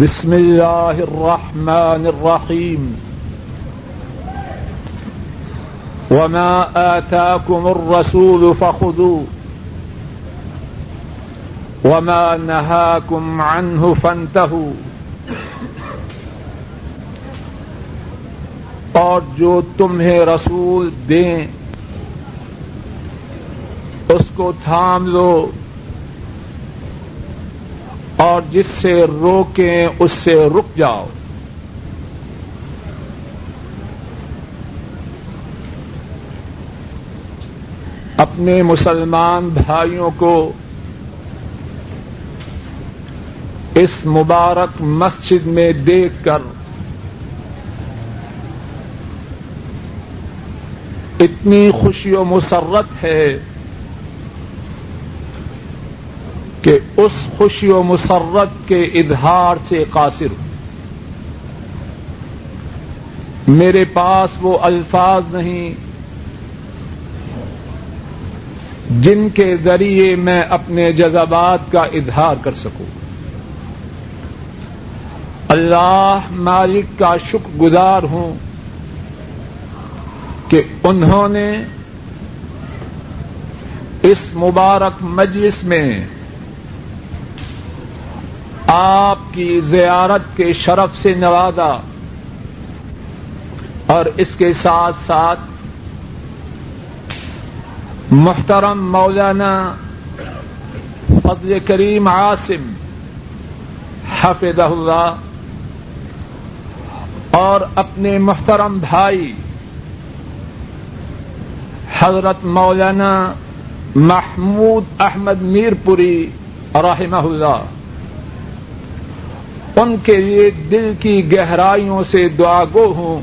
بسم الله الرحمن الرحيم. وما آتاكم الرسول فخذوه. وما نهاكم عنه فانتهوا. اور جو تمہیں رسول دیں، اس کو تھام لو۔ اور جس سے روکیں اس سے رک جاؤ۔ اپنے مسلمان بھائیوں کو اس مبارک مسجد میں دیکھ کر اتنی خوشی و مسرت ہے۔ کہ اس خوشی و مسرت کے اظہار سے قاصر ہوں۔ میرے پاس وہ الفاظ نہیں جن کے ذریعے میں اپنے جذبات کا اظہار کر سکوں۔ اللہ مالک کا شکر گزار ہوں کہ انہوں نے اس مبارک مجلس میں آپ کی زیارت کے شرف سے نوازا اور اس کے ساتھ ساتھ محترم مولانا فضل کریم عاصم حفظ اللہ اور اپنے محترم بھائی حضرت مولانا محمود احمد میر پوری رحمہ اللہ ان کے لیے دل کی گہرائیوں سے دعا گو ہوں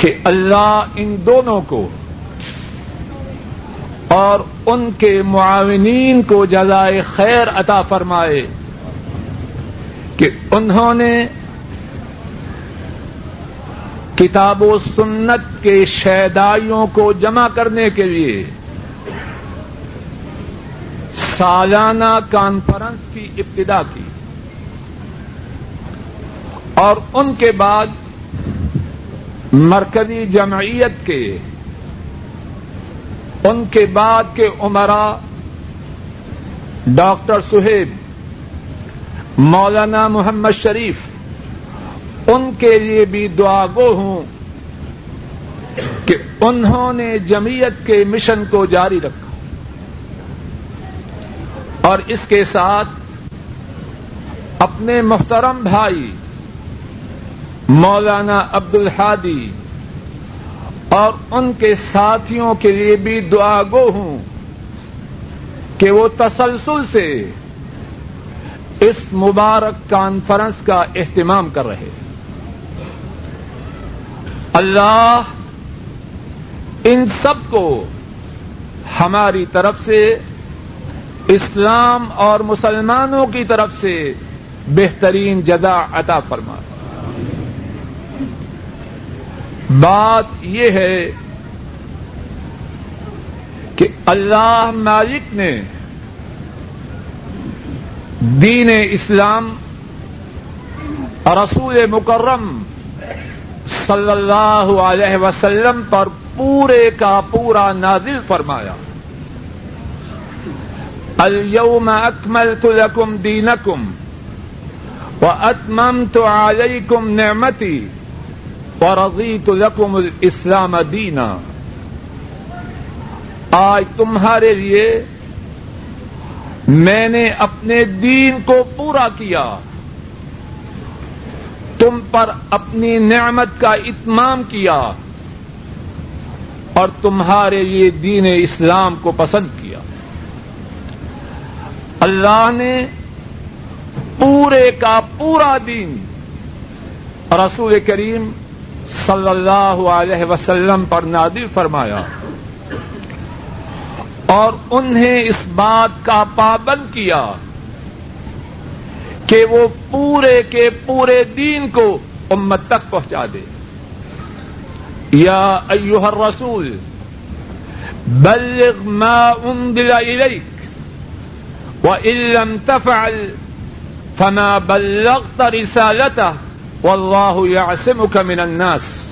کہ اللہ ان دونوں کو اور ان کے معاونین کو جزائے خیر عطا فرمائے کہ انہوں نے کتاب و سنت کے شیدائیوں کو جمع کرنے کے لیے سالانہ کانفرنس کی ابتدا کی۔ اور ان کے بعد مرکزی جمعیت کے، ان کے بعد کے عمرا ڈاکٹر سہیب، مولانا محمد شریف، ان کے لیے بھی دعا گو ہوں کہ انہوں نے جمعیت کے مشن کو جاری رکھا۔ اور اس کے ساتھ اپنے محترم بھائی مولانا عبد الحادی اور ان کے ساتھیوں کے لیے بھی دعا گو ہوں کہ وہ تسلسل سے اس مبارک کانفرنس کا اہتمام کر رہے اللہ ان سب کو ہماری طرف سے، اسلام اور مسلمانوں کی طرف سے بہترین جدا عطا فرما بات یہ ہے کہ اللہ مالک نے دین اسلام رسول مکرم صلی اللہ علیہ وسلم پر پورے کا پورا نازل فرمایا۔ اليوم اکملت لکم دینکم واتممت علیکم نعمتی۔ ورضیت لکم الاسلام دینا۔ آج تمہارے لیے میں نے اپنے دین کو پورا کیا۔ تم پر اپنی نعمت کا اتمام کیا اور تمہارے لیے دین اسلام کو پسند کیا۔ اللہ نے پورے کا پورا دین رسول کریم صلی اللہ علیہ وسلم پر نادر فرمایا اور انہیں اس بات کا پابند کیا کہ وہ پورے کے پورے دین کو امت تک پہنچا دے۔ یا ایوہ الرسول، بلغ ما انزل الیک، وان لم تفعل فما بلغت رسالته والله يعصمك من الناس.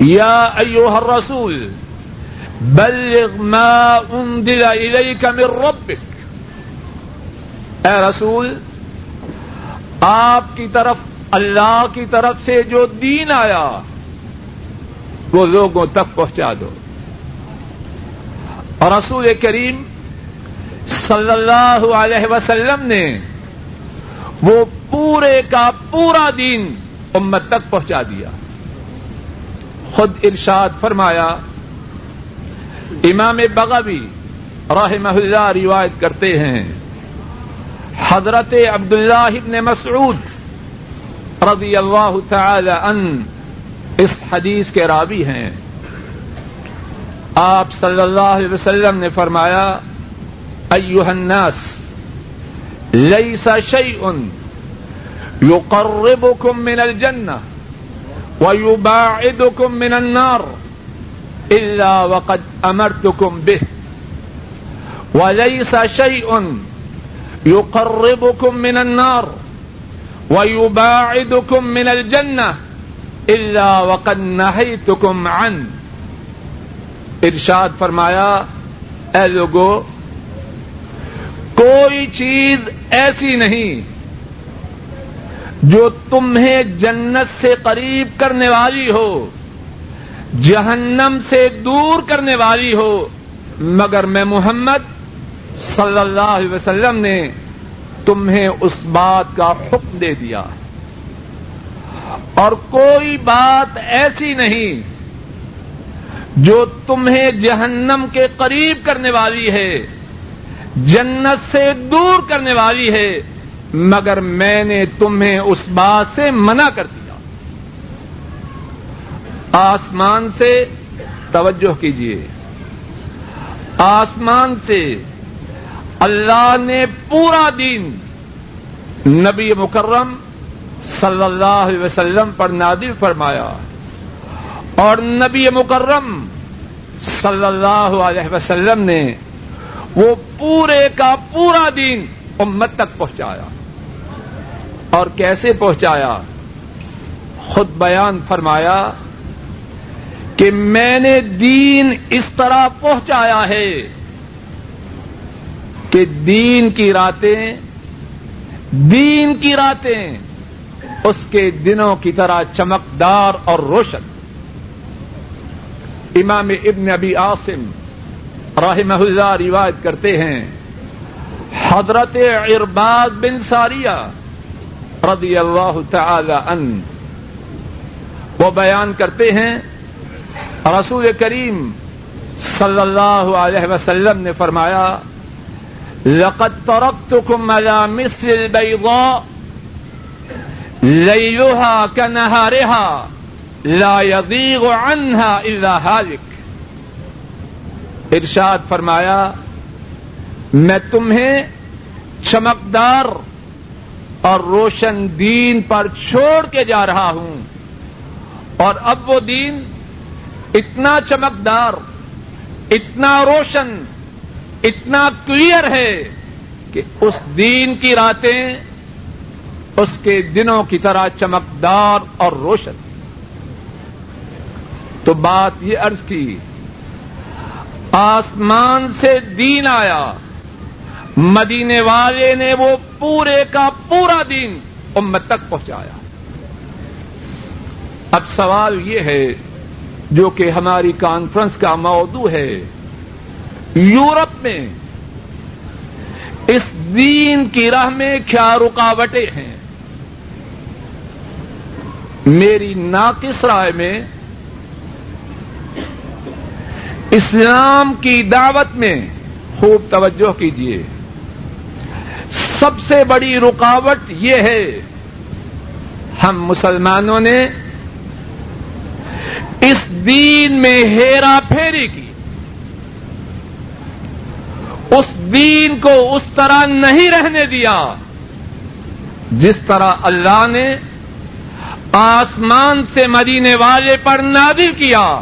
يا أيها الرسول، بلغ ما انزل إليك من ربك. اے رسول، آپ کی طرف، اللہ کی طرف سے جو دین آیا، وہ لوگوں تک پہنچا دو۔ اور رسول کریم صلی اللہ علیہ وسلم نے وہ پورے کا پورا دین امت تک پہنچا دیا۔ خود ارشاد فرمایا، امام بغوی رحمہ اللہ روایت کرتے ہیں، حضرت عبداللہ ابن مسعود رضی اللہ تعالی ان اس حدیث کے راوی ہیں۔ آپ صلی اللہ علیہ وسلم نے فرمایا ایوہ الناس لیس شیء یقربکم من الجنہ ويباعدكم من النار إلا وقد أمرتكم به. وليس شيء يقربكم من النار ويباعدكم من الجنة إلا وقد نهيتكم عنه. ارشاد فرمایا، اے لوگو کوئی چیز ایسی نہیں جو تمہیں جنت سے قریب کرنے والی ہو، جہنم سے دور کرنے والی ہو۔ مگر میں محمد صلی اللہ علیہ وسلم نے تمہیں اس بات کا حکم دے دیا۔ اور کوئی بات ایسی نہیں جو تمہیں جہنم کے قریب کرنے والی ہے۔ جنت سے دور کرنے والی ہے، مگر میں نے تمہیں اس بات سے منع کر دیا۔ آسمان سے توجہ کیجیے آسمان سے اللہ نے پورا دین نبی مکرم صلی اللہ علیہ وسلم پر نادر فرمایا اور نبی مکرم صلی اللہ علیہ وسلم نے وہ پورے کا پورا دین امت تک پہنچایا۔ اور کیسے پہنچایا؟ خود بیان فرمایا کہ میں نے دین اس طرح پہنچایا ہے کہ دین کی راتیں، دین کی راتیں اس کے دنوں کی طرح چمکدار اور روشن۔ امام ابن ابی عاصم رحمہ اللہ روایت کرتے ہیں، حضرت ارباد بن ساریہ رضی اللہ تعالی ان وہ بیان کرتے ہیں، رسول کریم صلی اللہ علیہ وسلم نے فرمایا، لقد تركتكم على مثل البيضاء ليلها كنهارها لا يضيغ عنها الا هالك ارشاد فرمایا، میں تمہیں چمکدار اور روشن دین پر چھوڑ کے جا رہا ہوں۔ اور اب وہ دین اتنا چمکدار، اتنا روشن، اتنا کلیئر ہے کہ اس دین کی راتیں اس کے دنوں کی طرح چمکدار اور روشن۔ تو بات یہ عرض کی آسمان سے دین آیا۔ مدینے والے نے وہ پورے کا پورا دین امت تک پہنچایا۔ اب سوال یہ ہے، جو کہ ہماری کانفرنس کا موضوع ہے، یورپ میں اس دین کی راہ میں کیا رکاوٹیں ہیں؟ میری ناقص رائے میں اسلام کی دعوت میں خوب توجہ کیجیے سب سے بڑی رکاوٹ یہ ہے، ہم مسلمانوں نے اس دین میں ہیرا پھیری کی۔ اس دین کو اس طرح نہیں رہنے دیا جس طرح اللہ نے آسمان سے مدینے والے پر نادر کیا۔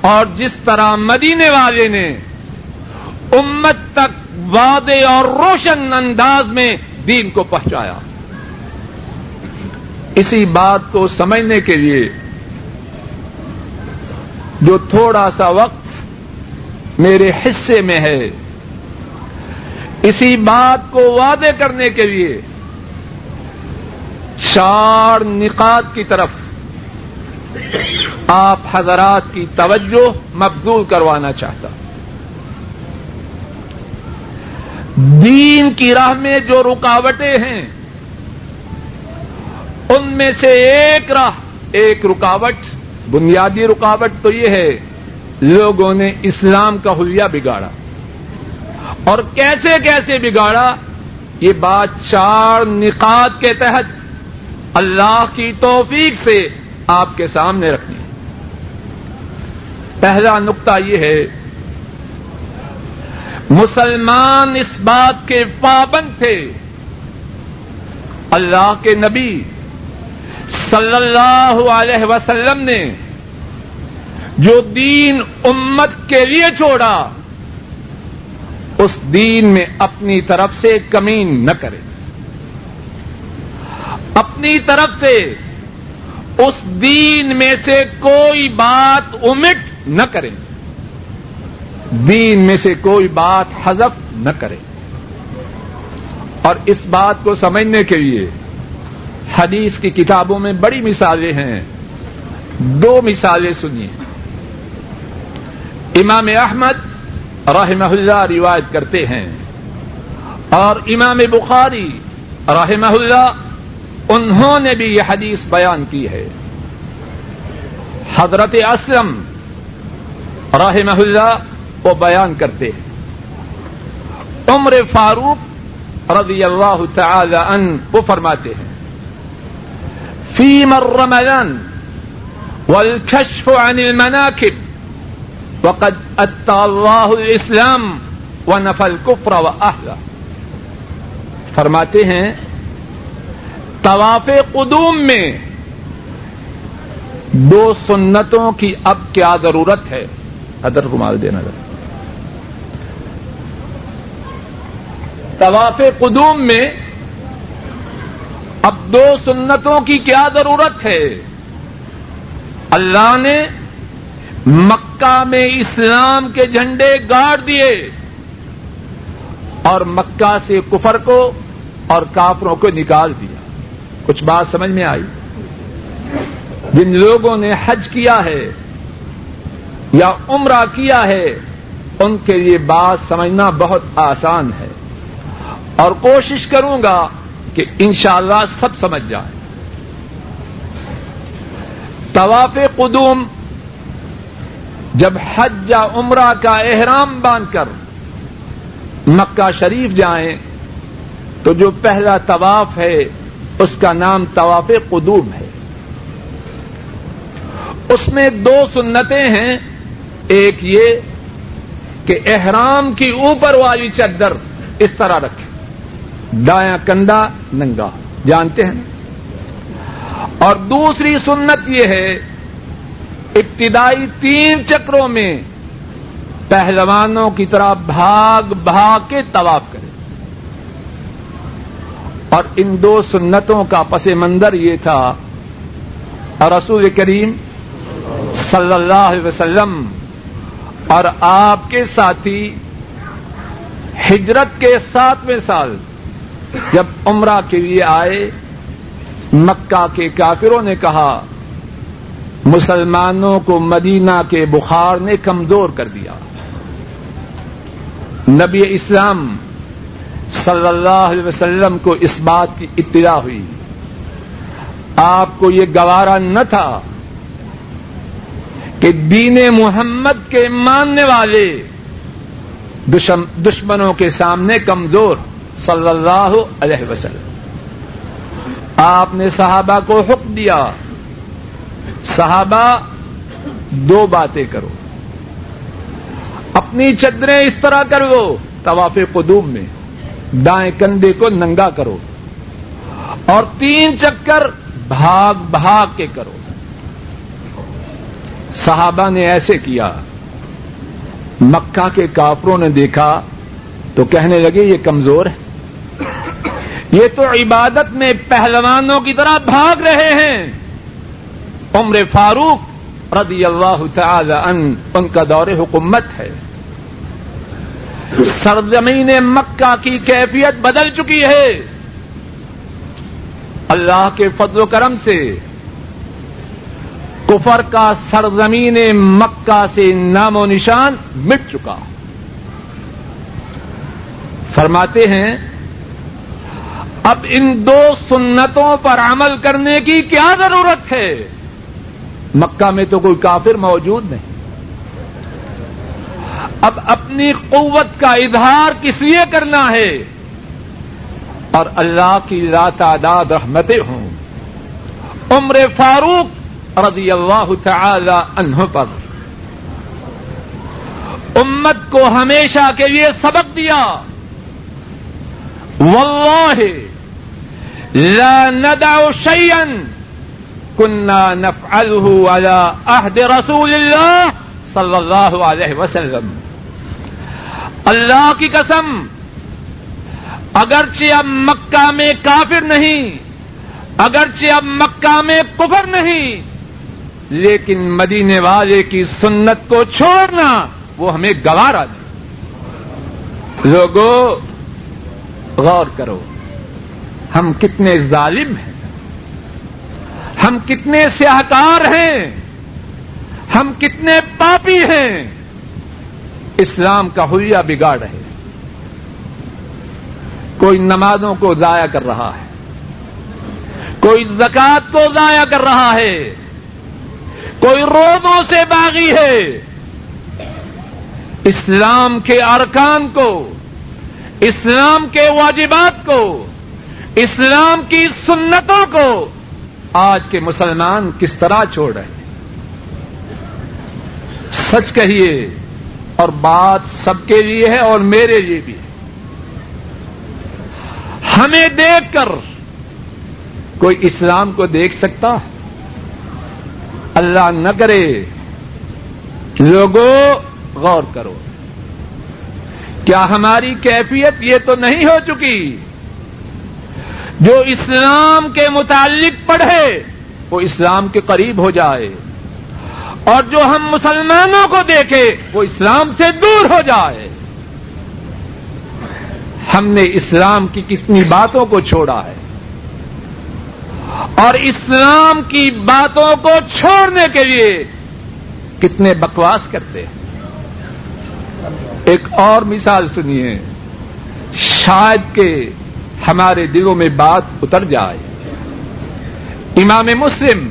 اور جس طرح مدینے والے نے امت تک وعدے اور روشن انداز میں دین کو پہنچایا۔ اسی بات کو سمجھنے کے لیے جو تھوڑا سا وقت میرے حصے میں ہے، اسی بات کو وعدے کرنے کے لیے چار نکات کی طرف آپ حضرات کی توجہ مبدول کروانا چاہتا دین کی راہ میں جو رکاوٹیں ہیں، ان میں سے ایک راہ، ایک رکاوٹ، بنیادی رکاوٹ تو یہ ہے، لوگوں نے اسلام کا حلیہ بگاڑا۔ اور کیسے کیسے بگاڑا؟ یہ بات چار نکات کے تحت اللہ کی توفیق سے آپ کے سامنے رکھنی پہلا نقطہ یہ ہے، مسلمان اس بات کے پابند تھے۔ اللہ کے نبی صلی اللہ علیہ وسلم نے جو دین امت کے لیے چھوڑا، اس دین میں اپنی طرف سے کمین نہ کرے۔ اپنی طرف سے اس دین میں سے کوئی بات امٹ نہ کریں دین میں سے کوئی بات حذف نہ کرے۔ اور اس بات کو سمجھنے کے لیے حدیث کی کتابوں میں بڑی مثالیں ہیں۔ دو مثالیں سنیے۔ امام احمد رحمہ اللہ روایت کرتے ہیں اور امام بخاری رحمہ اللہ انہوں نے بھی یہ حدیث بیان کی ہے۔ حضرت اسلم رحمہ اللہ وہ بیان کرتے ہیں۔ عمر فاروق رضی اللہ تعالی ان وہ فرماتے ہیں۔ فیم الرمضان والكشف عن المناكب وقد اتى الله الاسلام ونفى الكفر واهله فرماتے ہیں طواف قدوم میں دو سنتوں کی اب کیا ضرورت ہے؟ ادر کمال دینا ذرا۔ طواف قدوم میں اب دو سنتوں کی کیا ضرورت ہے؟ اللہ نے مکہ میں اسلام کے جھنڈے گاڑ دیے اور مکہ سے کفر کو اور کافروں کو نکال دیا۔ کچھ بات سمجھ میں آئی۔ جن لوگوں نے حج کیا ہے یا عمرہ کیا ہے، ان کے لیے بات سمجھنا بہت آسان ہے۔ اور کوشش کروں گا کہ انشاءاللہ سب سمجھ جائیں۔ طواف قدوم، جب حج یا عمرہ کا احرام باندھ کر مکہ شریف جائیں، تو جو پہلا طواف ہے اس کا نام طواف قدوم ہے۔ اس میں دو سنتیں ہیں۔ ایک یہ کہ احرام کی اوپر والی چادر اس طرح رکھے دایا کندھا ننگا، جانتے ہیں؟ اور دوسری سنت یہ ہے، ابتدائی تین چکروں میں پہلوانوں کی طرح بھاگ بھاگ کے طواف کرے اور ان دو سنتوں کا پس منظر یہ تھا۔ رسول کریم صلی اللہ علیہ وسلم اور آپ کے ساتھی ہجرت کے ساتویں سال جب عمرہ کے لیے آئے، مکہ کے کافروں نے کہا، مسلمانوں کو مدینہ کے بخار نے کمزور کر دیا۔ نبی اسلام صلی اللہ علیہ وسلم کو اس بات کی اطلاع ہوئی۔ آپ کو یہ گوارا نہ تھا کہ دین محمد کے ماننے والے دشمنوں کے سامنے کمزور صلی اللہ علیہ وسلم۔ آپ نے صحابہ کو حکم دیا۔ صحابہ، دو باتیں کرو۔ اپنی چدریں اس طرح کرو، طواف قدوم میں۔ دائیں کندھے کو ننگا کرو اور تین چکر بھاگ بھاگ کے کرو۔ صحابہ نے ایسے کیا، مکہ کے کافروں نے دیکھا تو کہنے لگے، یہ کمزور ہے۔ یہ تو عبادت میں پہلوانوں کی طرح بھاگ رہے ہیں۔ عمر فاروق رضی اللہ تعالی ان ان کا دور حکومت ہے۔ سرزمین مکہ کی کیفیت بدل چکی ہے۔ اللہ کے فضل و کرم سے کفر کا سرزمین مکہ سے نام و نشان مٹ چکا۔ فرماتے ہیں، اب ان دو سنتوں پر عمل کرنے کی کیا ضرورت ہے؟ مکہ میں تو کوئی کافر موجود نہیں۔ اب اپنی قوت کا اظہار کس لیے کرنا ہے؟ اور اللہ کی لا تعداد رحمتیں ہوں۔ عمر فاروق رضی اللہ تعالی عنہ پر۔ امت کو ہمیشہ کے لیے سبق دیا۔ واللہ لا ندع شيئا كنا نفعله على عهد رسول الله صلی اللہ علیہ وسلم۔ اللہ کی قسم اگرچہ اب مکہ میں کافر نہیں، اگرچہ اب مکہ میں کفر نہیں، لیکن مدینے والے کی سنت کو چھوڑنا وہ ہمیں گوارا دے۔ لوگوں غور کرو، ہم کتنے ظالم ہیں، ہم کتنے سیاہکار ہیں، ہم کتنے پاپی ہیں۔ اسلام کا حلیہ بگاڑ رہے کوئی نمازوں کو ضائع کر رہا ہے۔ کوئی زکات کو ضائع کر رہا ہے۔ کوئی روزوں سے باغی ہے۔ اسلام کے ارکان کو، اسلام کے واجبات کو، اسلام کی سنتوں کو آج کے مسلمان کس طرح چھوڑ رہے ہیں؟ سچ کہیے اور بات سب کے لیے ہے اور میرے لیے بھی ہے۔ ہمیں دیکھ کر کوئی اسلام کو دیکھ سکتا؟ اللہ نہ کرے۔ لوگوں، غور کرو۔ کیا ہماری کیفیت یہ تو نہیں ہو چکی؟ جو اسلام کے متعلق پڑھے، وہ اسلام کے قریب ہو جائے۔ اور جو ہم مسلمانوں کو دیکھے، وہ اسلام سے دور ہو جائے۔ ہم نے اسلام کی کتنی باتوں کو چھوڑا ہے۔ اور اسلام کی باتوں کو چھوڑنے کے لیے کتنے بکواس کرتے ہیں۔ ایک اور مثال سنیے۔ شاید کہ ہمارے دلوں میں بات اتر جائے۔ امام مسلم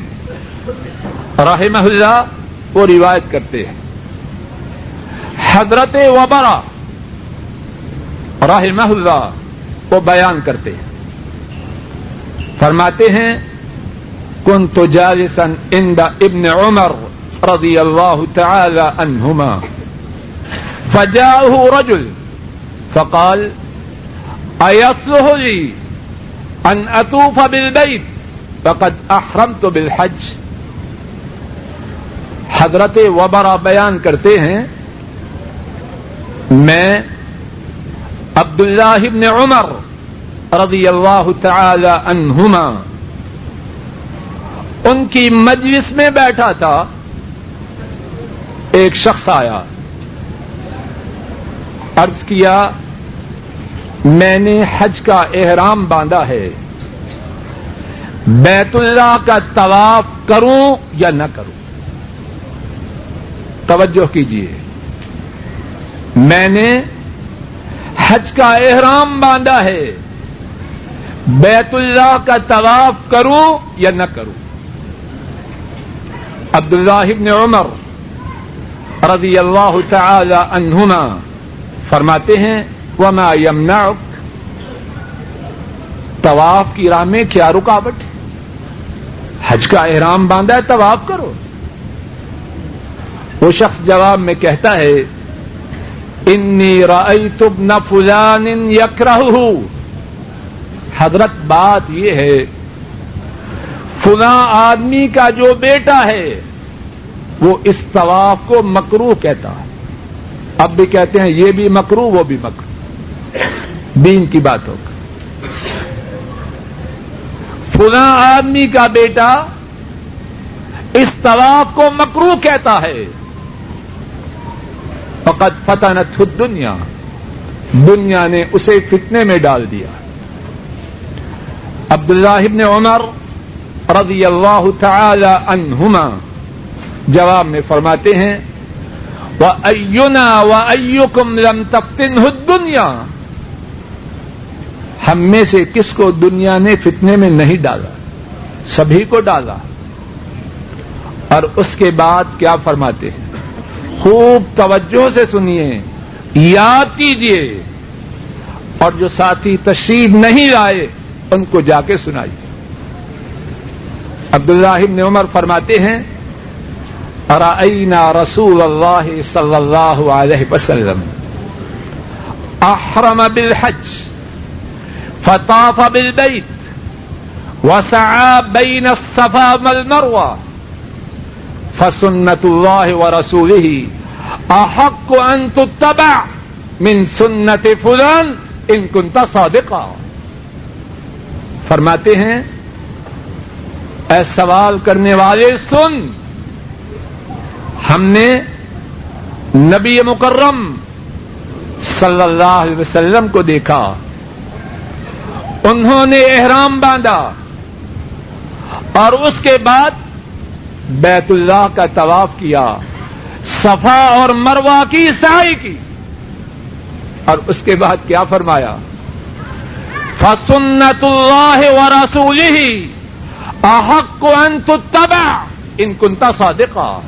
رحمہ اللہ وہ روایت کرتے ہیں۔ حضرت وبرا رحمہ اللہ وہ بیان کرتے ہیں۔ فرماتے ہیں کن تو جالسن ان دا ابن عمر رضی اللہ تعالی عنہما۔ فجاءه رجل فقال ايصلح لي ان اطوف بالبيت فقد احرمت بالحج۔ حضرت وبرا بیان کرتے ہیں، میں عبد اللہ ابن عمر رضی اللہ تعالی عنہما، ان کی مجلس میں بیٹھا تھا، ایک شخص آیا، عرض کیا، میں نے حج کا احرام باندھا ہے، بیت اللہ کا طواف کروں یا نہ کروں؟ توجہ کیجیے میں نے حج کا احرام باندھا ہے۔ بیت اللہ کا طواف کروں یا نہ کروں؟ عبد ابن عمر رضی اللہ تعالی عنہما فرماتے ہیں، وما یمنا طواف کی راہ میں کیا رکاوٹ حج کا احرام باندھا ہے، طواف کرو۔ وہ شخص جواب میں کہتا ہے، انی رأیت ابن فلان یکرہ حضرت بات یہ ہے، فلاں آدمی کا جو بیٹا ہے، وہ اس طواف کو مکرو کہتا ہے۔ اب بھی کہتے ہیں، یہ بھی مکرو وہ بھی مکرو دین کی بات ہوگا فلاں آدمی کا بیٹا اس طواف کو مکرو کہتا ہے۔ فقط فتح نہ خود دنیا۔ دنیا نے اسے فتنے میں ڈال دیا۔ عبداللہ ابن عمر رضی اللہ تعالی عنہما جواب میں فرماتے ہیں وہ ایونا و ایوکم لم تفتن دنیا ہم میں سے کس کو دنیا نے فتنے میں نہیں ڈالا؟ سبھی کو ڈالا۔ اور اس کے بعد کیا فرماتے ہیں؟ خوب توجہ سے سنیے، یاد کیجیے اور جو ساتھی تشریف نہیں لائے، ان کو جا کے سنائیے۔ عبداللہ ابن عمر فرماتے ہیں ارائینا رسول اللہ صلی اللہ علیہ وسلم احرم بالحج، فطاف بالبيت وسعى بين الصفا والمروه فسنت الله ورسوله احق ان تتبع من سنت فلان ان كنت صادقا. فرماتے ہیں، اے سوال کرنے والے، سن، ہم نے نبی مکرم صلی اللہ علیہ وسلم کو دیکھا۔ انہوں نے احرام باندھا اور اس کے بعد بیت اللہ کا طواف کیا، صفا اور مروا کی سائی کی۔ اور اس کے بعد کیا فرمایا؟ فسنت اللہ و رسول ہی احق کو تبا ان کنتا صادقہ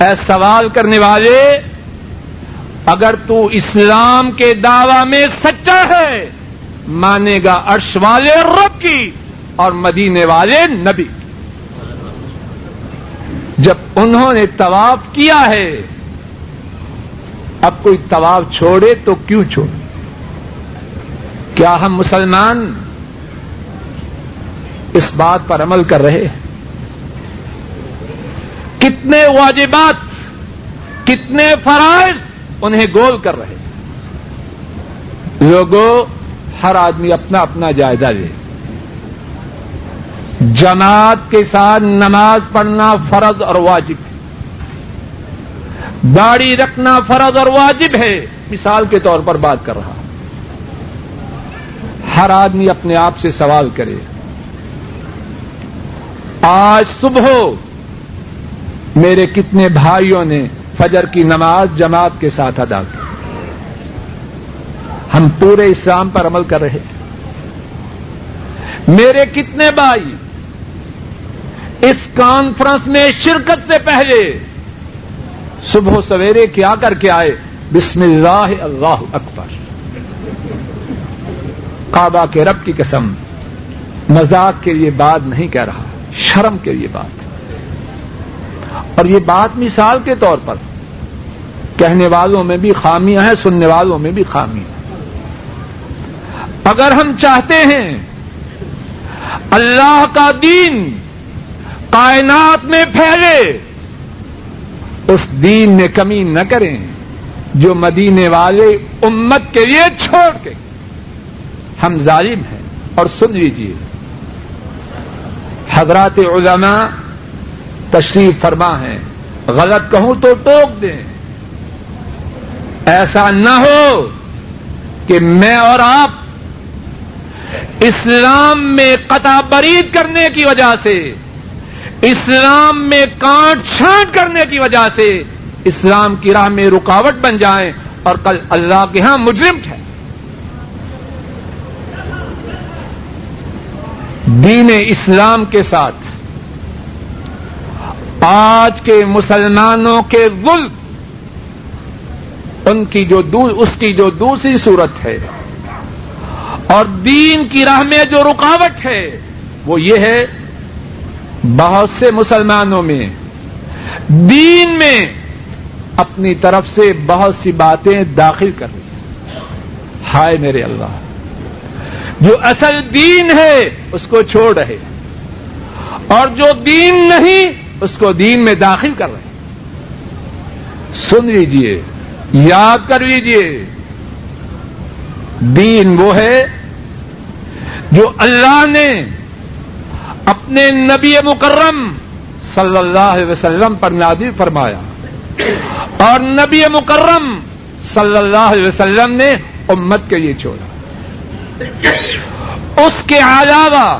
اے سوال کرنے والے، اگر تو اسلام کے دعوی میں سچا ہے، مانے گا عرش والے رب کی اور مدینے والے نبی۔ جب انہوں نے طواف کیا ہے، اب کوئی طواف چھوڑے تو کیوں چھوڑے؟ کیا ہم مسلمان اس بات پر عمل کر رہے ہیں؟ کتنے واجبات، کتنے فرائض انہیں گول کر رہے لوگوں، ہر آدمی اپنا اپنا جائزہ لے۔ جماعت کے ساتھ نماز پڑھنا فرض اور واجب ہے۔ داڑھی رکھنا فرض اور واجب ہے۔ مثال کے طور پر بات کر رہا ہر آدمی اپنے آپ سے سوال کرے۔ آج صبح میرے کتنے بھائیوں نے فجر کی نماز جماعت کے ساتھ ادا کی۔ ہم پورے اسلام پر عمل کر رہے ہیں۔ میرے کتنے بھائی اس کانفرنس میں شرکت سے پہلے صبح سویرے کیا کر کے آئے، بسم اللہ اللہ اکبر۔ کعبہ کے رب کی قسم، مذاق کے لیے بات نہیں کہہ رہا، شرم کے لیے بات۔ اور یہ بات مثال کے طور پر، کہنے والوں میں بھی خامیاں ہیں، سننے والوں میں بھی خامیاں اگر ہم چاہتے ہیں اللہ کا دین کائنات میں پھیلے۔ اس دین میں کمی نہ کریں جو مدینے والے امت کے لیے چھوڑ کے۔ ہم ظالم ہیں، اور سن لیجیے حضرات علماء تشریف فرما ہے غلط کہوں تو ٹوک دیں۔ ایسا نہ ہو کہ میں اور آپ اسلام میں قطع برید کرنے کی وجہ سے اسلام میں کانٹ چھانٹ کرنے کی وجہ سے اسلام کی راہ میں رکاوٹ بن جائیں اور کل اللہ کے ہاں مجرم ہے دین اسلام کے ساتھ آج کے مسلمانوں کے ظلم، ان کی جو اس کی جو دوسری صورت ہے، اور دین کی راہ میں جو رکاوٹ ہے، وہ یہ ہے بہت سے مسلمانوں میں، دین میں اپنی طرف سے بہت سی باتیں داخل کر رہی ہائے میرے اللہ، جو اصل دین ہے اس کو چھوڑ رہے اور جو دین نہیں اس کو دین میں داخل کر رہے سن لیجیے، یاد کر لیجیے، دین وہ ہے جو اللہ نے اپنے نبی مکرم صلی اللہ علیہ وسلم پر نادی فرمایا۔ اور نبی مکرم صلی اللہ علیہ وسلم نے امت کے لیے چھوڑا۔ اس کے علاوہ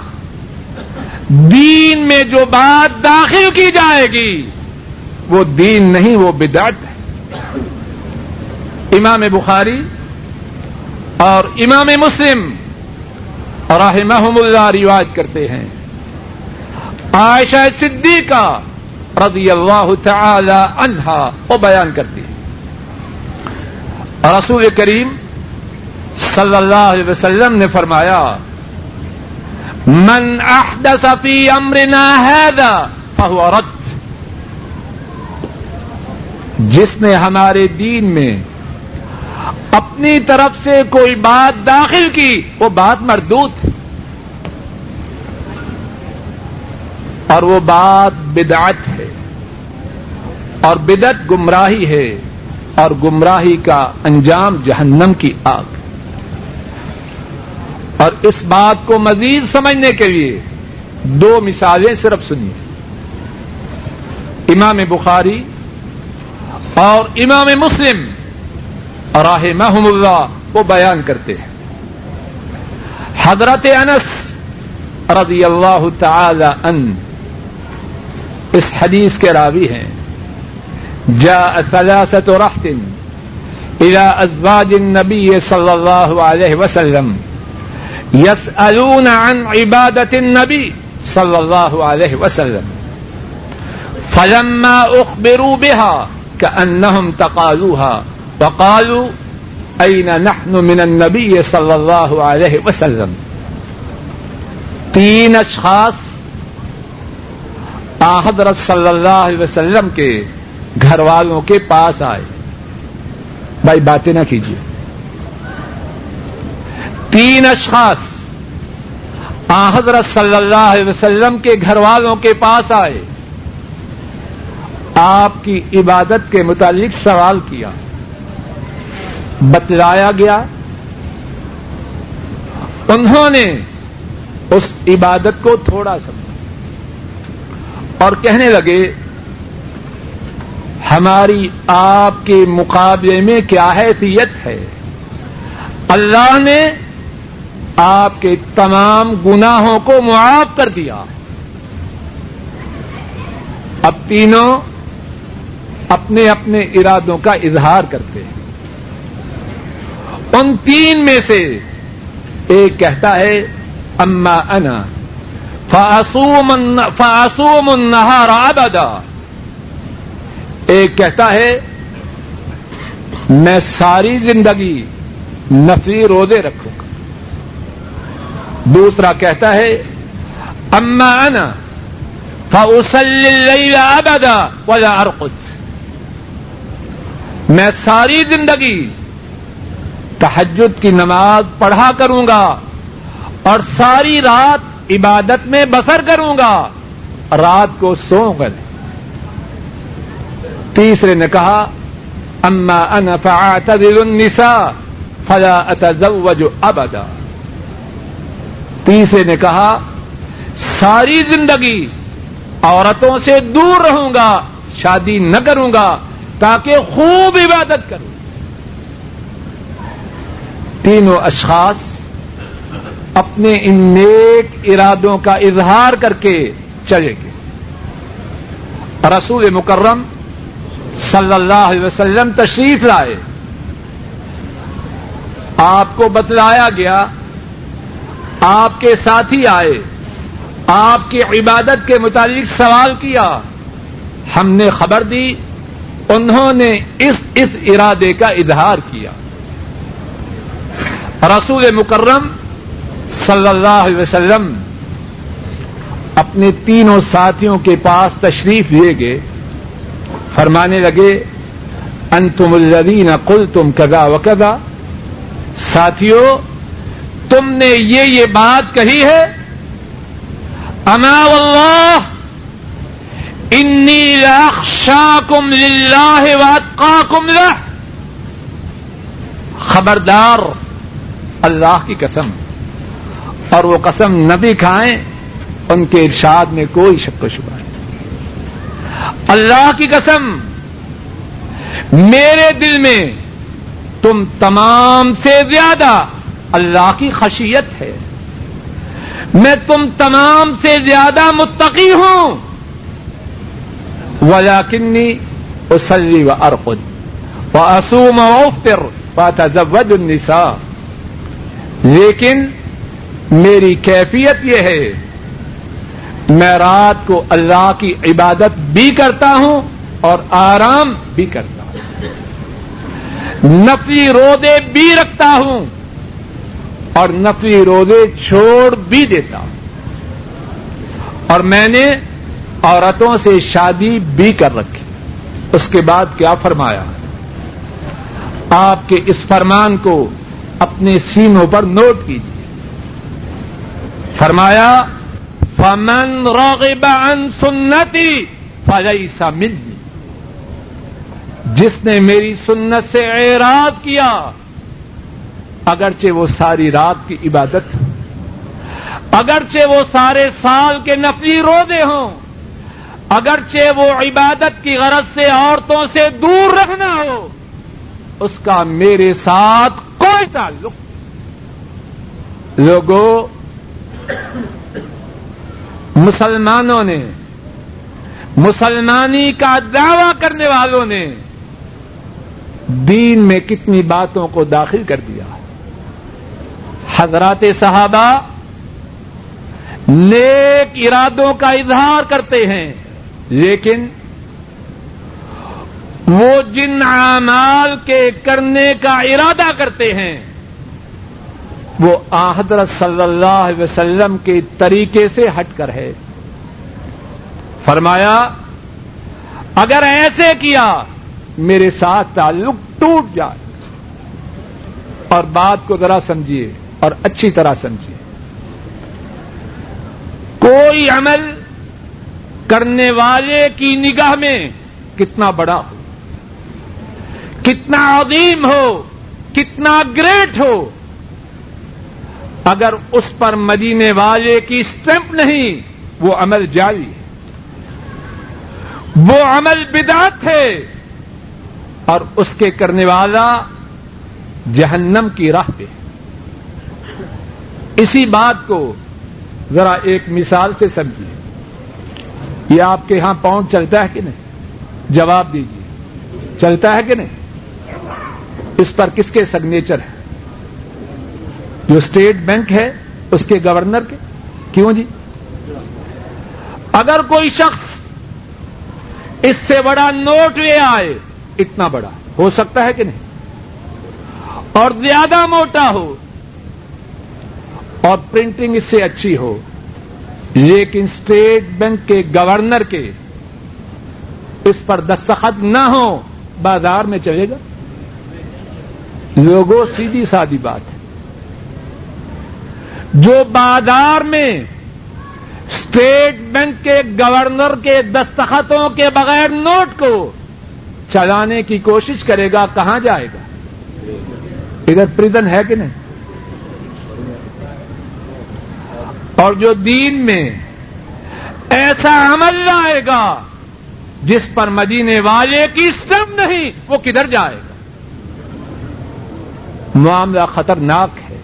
دین میں جو بات داخل کی جائے گی، وہ دین نہیں، وہ بدعت ہے۔ امام بخاری اور امام مسلم رحمہم اللہ روایت کرتے ہیں۔ عائشہ صدیقہ رضی اللہ تعالی عنہا وہ بیان کرتی ہے۔ رسول کریم صلی اللہ علیہ وسلم نے فرمایا، من احدث فی امرنا هذا فهو رد. جس نے ہمارے دین میں اپنی طرف سے کوئی بات داخل کی، وہ بات مردود ہے۔ اور وہ بات بدعت ہے اور بدت گمراہی ہے اور گمراہی کا انجام جہنم کی آگ اور اس بات کو مزید سمجھنے کے لیے دو مثالیں صرف سنیے۔ امام بخاری اور امام مسلم راہ محم اللہ وہ بیان کرتے ہیں۔ حضرت انس رضی اللہ تعالی ان اس حدیث کے راوی ہیں۔ جاء ثلاثة رحت إلى أزواج النبي صلى الله عليه وسلم يسألون عن عبادة النبي صلى الله عليه وسلم فلما أخبروا بها كأنهم تقالوها وقالوا أين نحن من النبي صلى الله عليه وسلم؟ تین اشخاص حضرت صلی اللہ علیہ وسلم کے گھر والوں کے پاس آئے۔ بھائی باتیں نہ کیجیے تین اشخاص آ، حضرت صلی اللہ علیہ وسلم کے گھر والوں کے پاس آئے۔ آپ کی عبادت کے متعلق سوال کیا۔ بتلایا گیا۔ انہوں نے اس عبادت کو تھوڑا سمجھا۔ اور کہنے لگے، ہماری آپ کے مقابلے میں کیا حیثیت ہے؟ اللہ نے آپ کے تمام گناہوں کو معاف کر دیا۔ اب تینوں اپنے اپنے ارادوں کا اظہار کرتے ہیں۔ ان تین میں سے ایک کہتا ہے، اما انا۔ فاسوم فاسوم النہار ابدا ایک کہتا ہے، میں ساری زندگی نفی روزے رکھوں گا۔ دوسرا کہتا ہے، اما انا فاسل ابدا ولا ارقد میں ساری زندگی تحجد کی نماز پڑھا کروں گا اور ساری رات عبادت میں بسر کروں گا، رات کو سو گا تیسرے نے کہا، اما ان فاعتدل النساء فلا اتزوج ابدا۔ تیسرے نے کہا، ساری زندگی عورتوں سے دور رہوں گا، شادی نہ کروں گا تاکہ خوب عبادت کروں۔ تینوں اشخاص اپنے ان نیک ارادوں کا اظہار کر کے چلے گئے۔ رسول مکرم صلی اللہ علیہ وسلم تشریف لائے۔ آپ کو بتلایا گیا، آپ کے ساتھی آئے، آپ کی عبادت کے متعلق سوال کیا۔ ہم نے خبر دی، انہوں نے اس اس ارادے کا اظہار کیا۔ رسول مکرم صلی اللہ علیہ وسلم اپنے تینوں ساتھیوں کے پاس تشریف لیے گئے۔ فرمانے لگے، انتم الذین کل تم کدا و کدا ساتھیوں، تم نے یہ یہ بات کہی ہے، اما اللہ انی لاخشاکم للہ واتقاکم لہ۔ خبردار، اللہ کی قسم۔ اور وہ قسم نبی کھائیں، ان کے ارشاد میں کوئی شک و شبہ نہیں۔ اللہ کی قسم، میرے دل میں تم تمام سے زیادہ اللہ کی خشیت ہے۔ میں تم تمام سے زیادہ متقی ہوں۔ ولا کنی اسلی و ارقد و اصوم وفر و النساء۔ لیکن میری کیفیت یہ ہے، میں رات کو اللہ کی عبادت بھی کرتا ہوں اور آرام بھی کرتا ہوں۔ نفلی رودے بھی رکھتا ہوں اور نفلی رودے چھوڑ بھی دیتا ہوں۔ اور میں نے عورتوں سے شادی بھی کر رکھی۔ اس کے بعد کیا فرمایا؟ آپ کے اس فرمان کو اپنے سینوں پر نوٹ کیجیے فرمایا، فمن راغب عن سنتی فلیس منی جس نے میری سنت سے اعراض کیا، اگرچہ وہ ساری رات کی عبادت ہو اگرچہ وہ سارے سال کے نفلی روزے ہوں، اگرچہ وہ عبادت کی غرض سے عورتوں سے دور رہنا ہو، اس کا میرے ساتھ کوئی تعلق۔ لوگوں مسلمانوں نے، مسلمانی کا دعوی کرنے والوں نے دین میں کتنی باتوں کو داخل کر دیا۔ حضرات صحابہ نیک ارادوں کا اظہار کرتے ہیں، لیکن وہ جن اعمال کے کرنے کا ارادہ کرتے ہیں وہ حضرت صلی اللہ علیہ وسلم کے طریقے سے ہٹ کر ہے۔ فرمایا، اگر ایسے کیا، میرے ساتھ تعلق ٹوٹ جائے۔ اور بات کو ذرا سمجھیے اور اچھی طرح سمجھیے۔ کوئی عمل کرنے والے کی نگاہ میں کتنا بڑا ہو، کتنا عظیم ہو، کتنا گریٹ ہو اگر اس پر مدینے والے کی اسٹمپ نہیں، وہ عمل جاری ہے۔ وہ عمل بدات ہے۔ اور اس کے کرنے والا جہنم کی راہ پہ اسی بات کو ذرا ایک مثال سے سمجھیے۔ یہ آپ کے یہاں پہنچ چلتا ہے کہ نہیں؟ جواب دیجیے۔ چلتا ہے کہ نہیں؟ اس پر کس کے سگنیچر ہے؟ جو اسٹیٹ بینک ہے، اس کے گورنر کے۔ کیوں جی؟ اگر کوئی شخص اس سے بڑا نوٹ لے آئے، اتنا بڑا۔ ہو سکتا ہے کہ نہیں؟ اور زیادہ موٹا ہو اور پرنٹنگ اس سے اچھی ہو، لیکن اسٹیٹ بینک کے گورنر کے اس پر دستخط نہ ہو، بازار میں چلے گا۔ لوگوں، سیدھی سادی بات۔ جو بازار میں اسٹیٹ بینک کے گورنر کے دستخطوں کے بغیر نوٹ کو چلانے کی کوشش کرے گا، کہاں جائے گا؟ ادھر پریزن ہے کہ نہیں؟ اور جو دین میں ایسا عمل لائے گا، جس پر مدینے والے کی سب نہیں، وہ کدھر جائے گا؟ معاملہ خطرناک ہے۔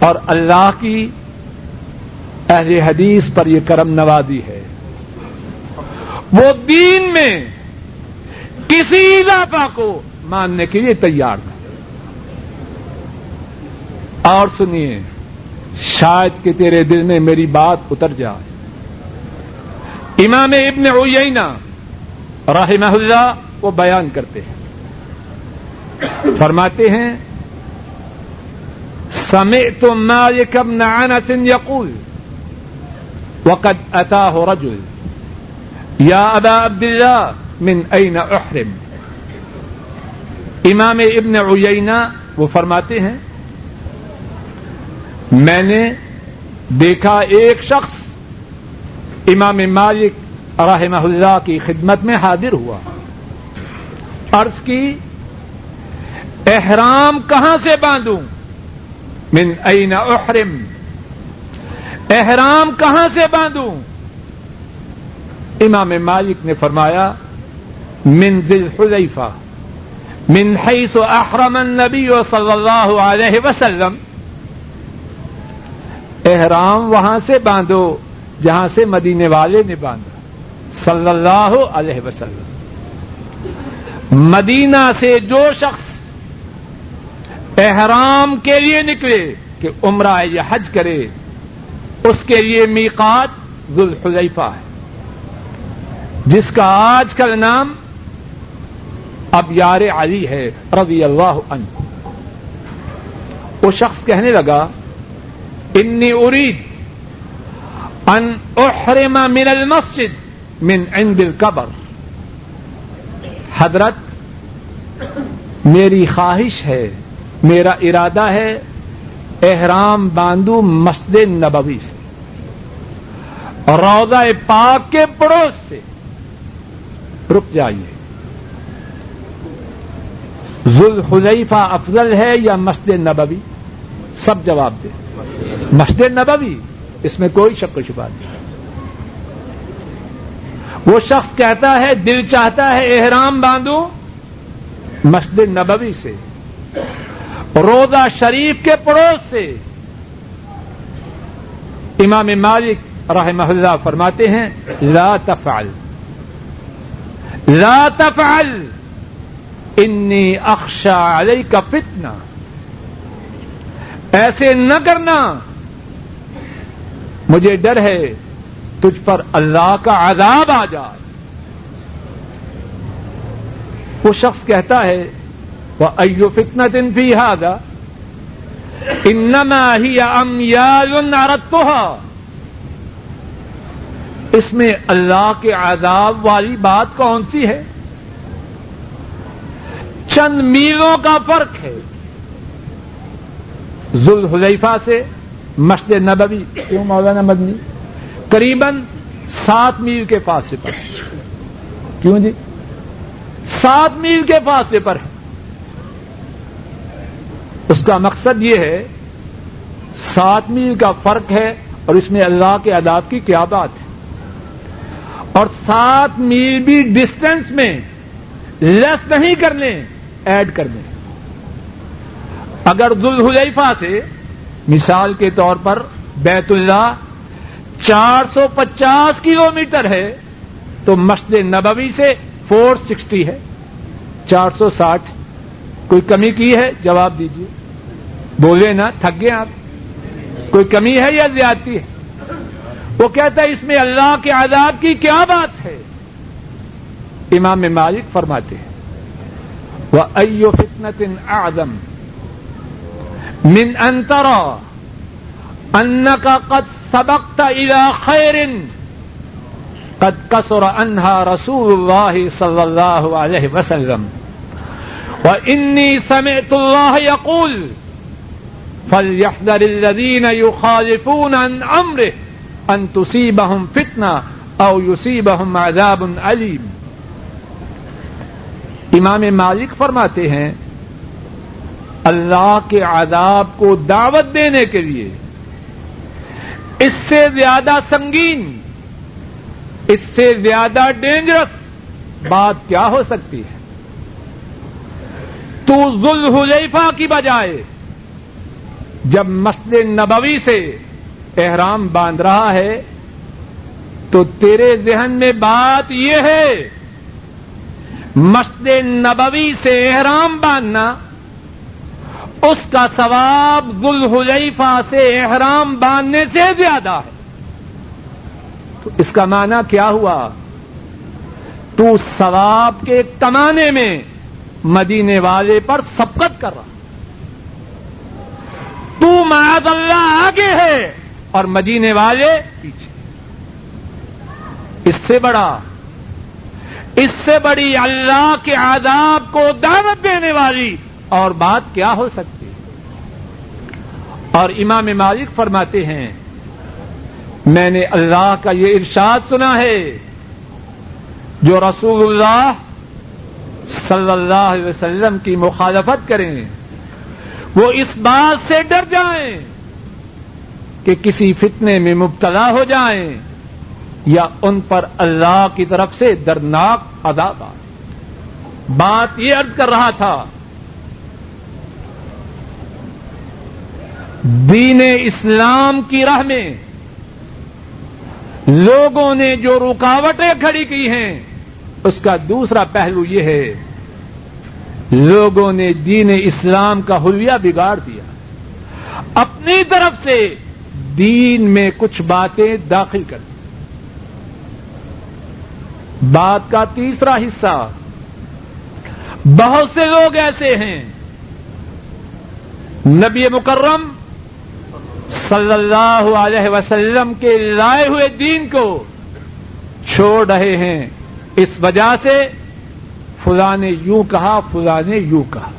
اور اللہ کی اہل حدیث پر یہ کرم نوازی ہے۔ وہ دین میں کسی علاقہ کو ماننے کے لیے تیار نہیں اور سنیے، شاید کہ تیرے دل میں میری بات اتر جائے۔ امام ابن عیینہ رحمہ اللہ وہ بیان کرتے ہیں۔ فرماتے ہیں سمعت مالك بن عنس يقول، وقد أتاه رجل، يا أبا عبد الله، من أين أحرم؟ امام ابن عیینہ وہ فرماتے ہیں، میں نے دیکھا ایک شخص امام مالک رحمہ اللہ کی خدمت میں حاضر ہوا۔ عرض کی، احرام کہاں سے باندھوں؟ من این احرم؟ احرام کہاں سے باندھوں؟ امام مالک نے فرمایا، من ذل حلیفہ من حیث احرم النبی صلی اللہ علیہ وسلم۔ احرام وہاں سے باندھو، جہاں سے مدینے والے نے باندھا، صلی اللہ علیہ وسلم۔ مدینہ سے جو شخص احرام کے لیے نکلے کہ عمرہ یا حج کرے، اس کے لیے میقات ذوالحلیفہ ہے۔ جس کا آج کل نام اب یار علی ہے، رضی اللہ عنہ۔ وہ شخص کہنے لگا، انی ارید ان احرم من المسجد من عند القبر. حضرت، میری خواہش ہے میرا ارادہ ہے احرام باندھو مسجد نبوی سے روزہ پاک کے پڑوس سے۔ رک جائیے۔ ذل افضل ہے یا مسجد نبوی؟ سب جواب دے۔ مسجد نبوی، اس میں کوئی شک و شبہ نہیں۔ وہ شخص کہتا ہے، دل چاہتا ہے احرام باندھو مسجد نبوی سے۔ روزہ شریف کے پڑوس سے۔ امام مالک رحمہ اللہ فرماتے ہیں، لا تفعل۔ لا تفعل۔ انی اخشا علیہ کا فتنا ایسے نہ کرنا۔ مجھے ڈر ہے، تجھ پر اللہ کا عذاب آ جائے۔ وہ شخص کہتا ہے ایو فتنا دن بھی ہاگا انما ہی ام یا اس میں اللہ کے عذاب والی بات کون سی ہے؟ چند میلوں کا فرق ہے۔ ذل حلیفہ سے مسجد نبوی کیوں مولانا مدنی؟ قریباً سات میل کے فاصلے پر۔ کیوں جی؟ سات میل کے فاصلے پر ہے۔ اس کا مقصد یہ ہے، سات میل کا فرق ہے اور اس میں اللہ کے عذاب کی کیا بات ہے۔ اور سات میل بھی ڈسٹینس میں لیس نہیں کرنے ایڈ کرنے اگر ذوالحلیفہ سے مثال کے طور پر بیت اللہ چار سو پچاس کلو میٹر ہے، تو مسجد نبوی سے فور سکسٹی ہے۔ چار سو ساٹھ، کوئی کمی کی ہے؟ جواب دیجیے بولے نا، تھک گئے آپ۔ کوئی کمی ہے یا زیادتی ہے؟ وہ کہتا ہے، اس میں اللہ کے عذاب کی کیا بات ہے؟ امام مالک فرماتے ہیں وہ ایو فتنت آدم من انترا ان کا قد سبقت الى خير، قد كسر عنها رسول الله صلى الله عليه وسلم۔ وإني سمعت الله يقول فليحذر الذين يخالفون عن أمره أن تصيبهم فتنة أو يصيبهم عذاب أليم۔ امام مالک فرماتے ہیں، اللہ کے عذاب کو دعوت دینے کے لیے اس سے زیادہ سنگین، اس سے زیادہ ڈینجرس بات کیا ہو سکتی ہے؟ تو ذل حلیفہ کی بجائے جب مسجد نبوی سے احرام باندھ رہا ہے، تو تیرے ذہن میں بات یہ ہے، مسجد نبوی سے احرام باندھنا، اس کا ثواب گل حلیفہ سے احرام باندھنے سے زیادہ ہے۔ تو اس کا معنی کیا ہوا؟ تو ثواب کے کمانے میں مدینے والے پر سبقت کر رہا تو معاذ اللہ آگے ہے اور مدینے والے پیچھے۔ اس سے بڑا، اس سے بڑی اللہ کے عذاب کو دعوت دینے والی اور بات کیا ہو سکتی؟ اور امام مالک فرماتے ہیں، میں نے اللہ کا یہ ارشاد سنا ہے، جو رسول اللہ صلی اللہ علیہ وسلم کی مخالفت کریں۔ وہ اس بات سے ڈر جائیں کہ کسی فتنے میں مبتلا ہو جائیں یا ان پر اللہ کی طرف سے درناک ادا بات یہ عرض کر رہا تھا، دین اسلام کی راہ میں لوگوں نے جو رکاوٹیں کھڑی کی ہیں، اس کا دوسرا پہلو یہ ہے لوگوں نے دین اسلام کا حلیہ بگاڑ دیا۔ اپنی طرف سے دین میں کچھ باتیں داخل کر دی۔ بات کا تیسرا حصہ، بہت سے لوگ ایسے ہیں۔ نبی مکرم صلی اللہ علیہ وسلم کے لائے ہوئے دین کو چھوڑ رہے ہیں۔ اس وجہ سے فلاں نے یوں کہا، فلاں نے یوں کہا۔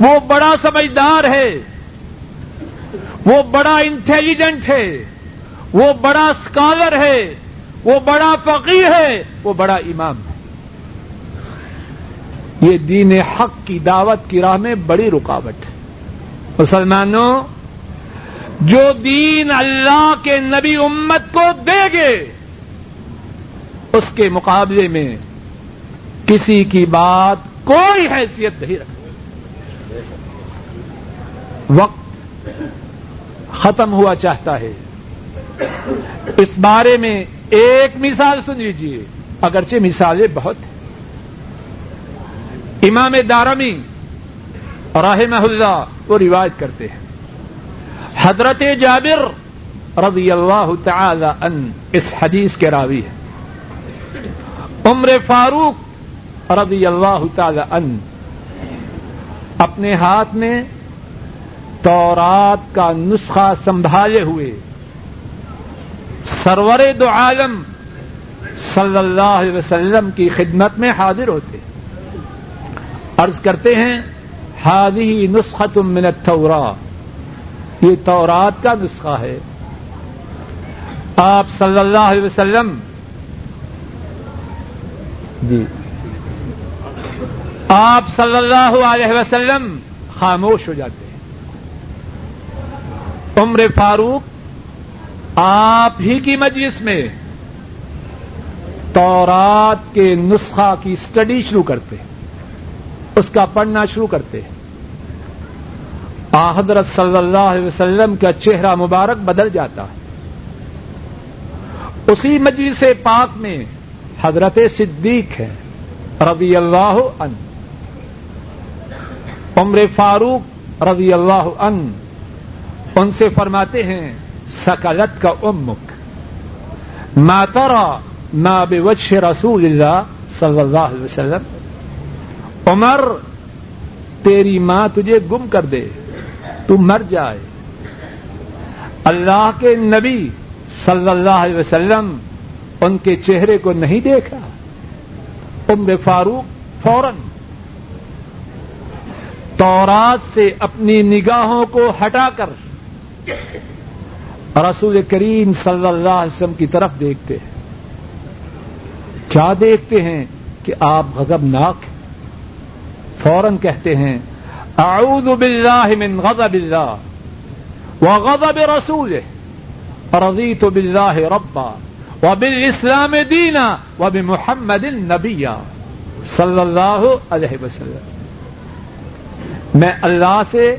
وہ بڑا سمجھدار ہے۔ وہ بڑا انٹیلیجنٹ ہے۔ وہ بڑا اسکالر ہے۔ وہ بڑا فقیر ہے۔ وہ بڑا امام ہے۔ یہ دین حق کی دعوت کی راہ میں بڑی رکاوٹ ہے۔ مسلمانوں، جو دین اللہ کے نبی امت کو دے گے، اس کے مقابلے میں کسی کی بات کوئی حیثیت نہیں رکھے وقت ختم ہوا چاہتا ہے۔ اس بارے میں ایک مثال سن لیجیے اگرچہ مثالیں بہت ہیں۔ امام دارمی رحمہ اللہ وہ روایت کرتے ہیں۔ حضرت جابر رضی اللہ تعالی ان اس حدیث کے راوی ہے عمر فاروق رضی اللہ تعالی ان اپنے ہاتھ میں تورات کا نسخہ سنبھالے ہوئے۔ سرور دو عالم صلی اللہ علیہ وسلم کی خدمت میں حاضر ہوتے۔ عرض کرتے ہیں ہادی نسخت من التورا یہ تورات کا نسخہ ہے۔ آپ صلی اللہ علیہ وسلم جی۔ آپ صلی اللہ علیہ وسلم خاموش ہو جاتے ہیں۔ عمر فاروق، آپ ہی کی مجلس میں تورات کے نسخہ کی اسٹڈی شروع کرتے ہیں۔ اس کا پڑھنا شروع کرتے ہیں۔ حضرت صلی اللہ علیہ وسلم کا چہرہ مبارک بدل جاتا ہے۔ اسی مجلس پاک میں حضرت صدیق ہے رضی اللہ ان عمر فاروق رضی اللہ ان ان سے فرماتے ہیں، سکلت کا امک ماترا ما بوجھ رسول اللہ صلی اللہ علیہ وسلم، عمر، تیری ماں تجھے گم کر دے، تو مر جائے۔ اللہ کے نبی صلی اللہ علیہ وسلم ان کے چہرے کو نہیں دیکھا۔ عمر فاروق فوراً تورات سے اپنی نگاہوں کو ہٹا کر رسول کریم صلی اللہ علیہ وسلم کی طرف دیکھتے ہیں۔ کیا دیکھتے ہیں کہ آپ غضب ناک فوراً کہتے ہیں، اعوذ باللہ من غضب اللہ وغضب رسوله رضیت باللہ ربا وبالاسلام دینا وبمحمد النبی صلی اللہ علیہ وسلم۔ میں اللہ سے،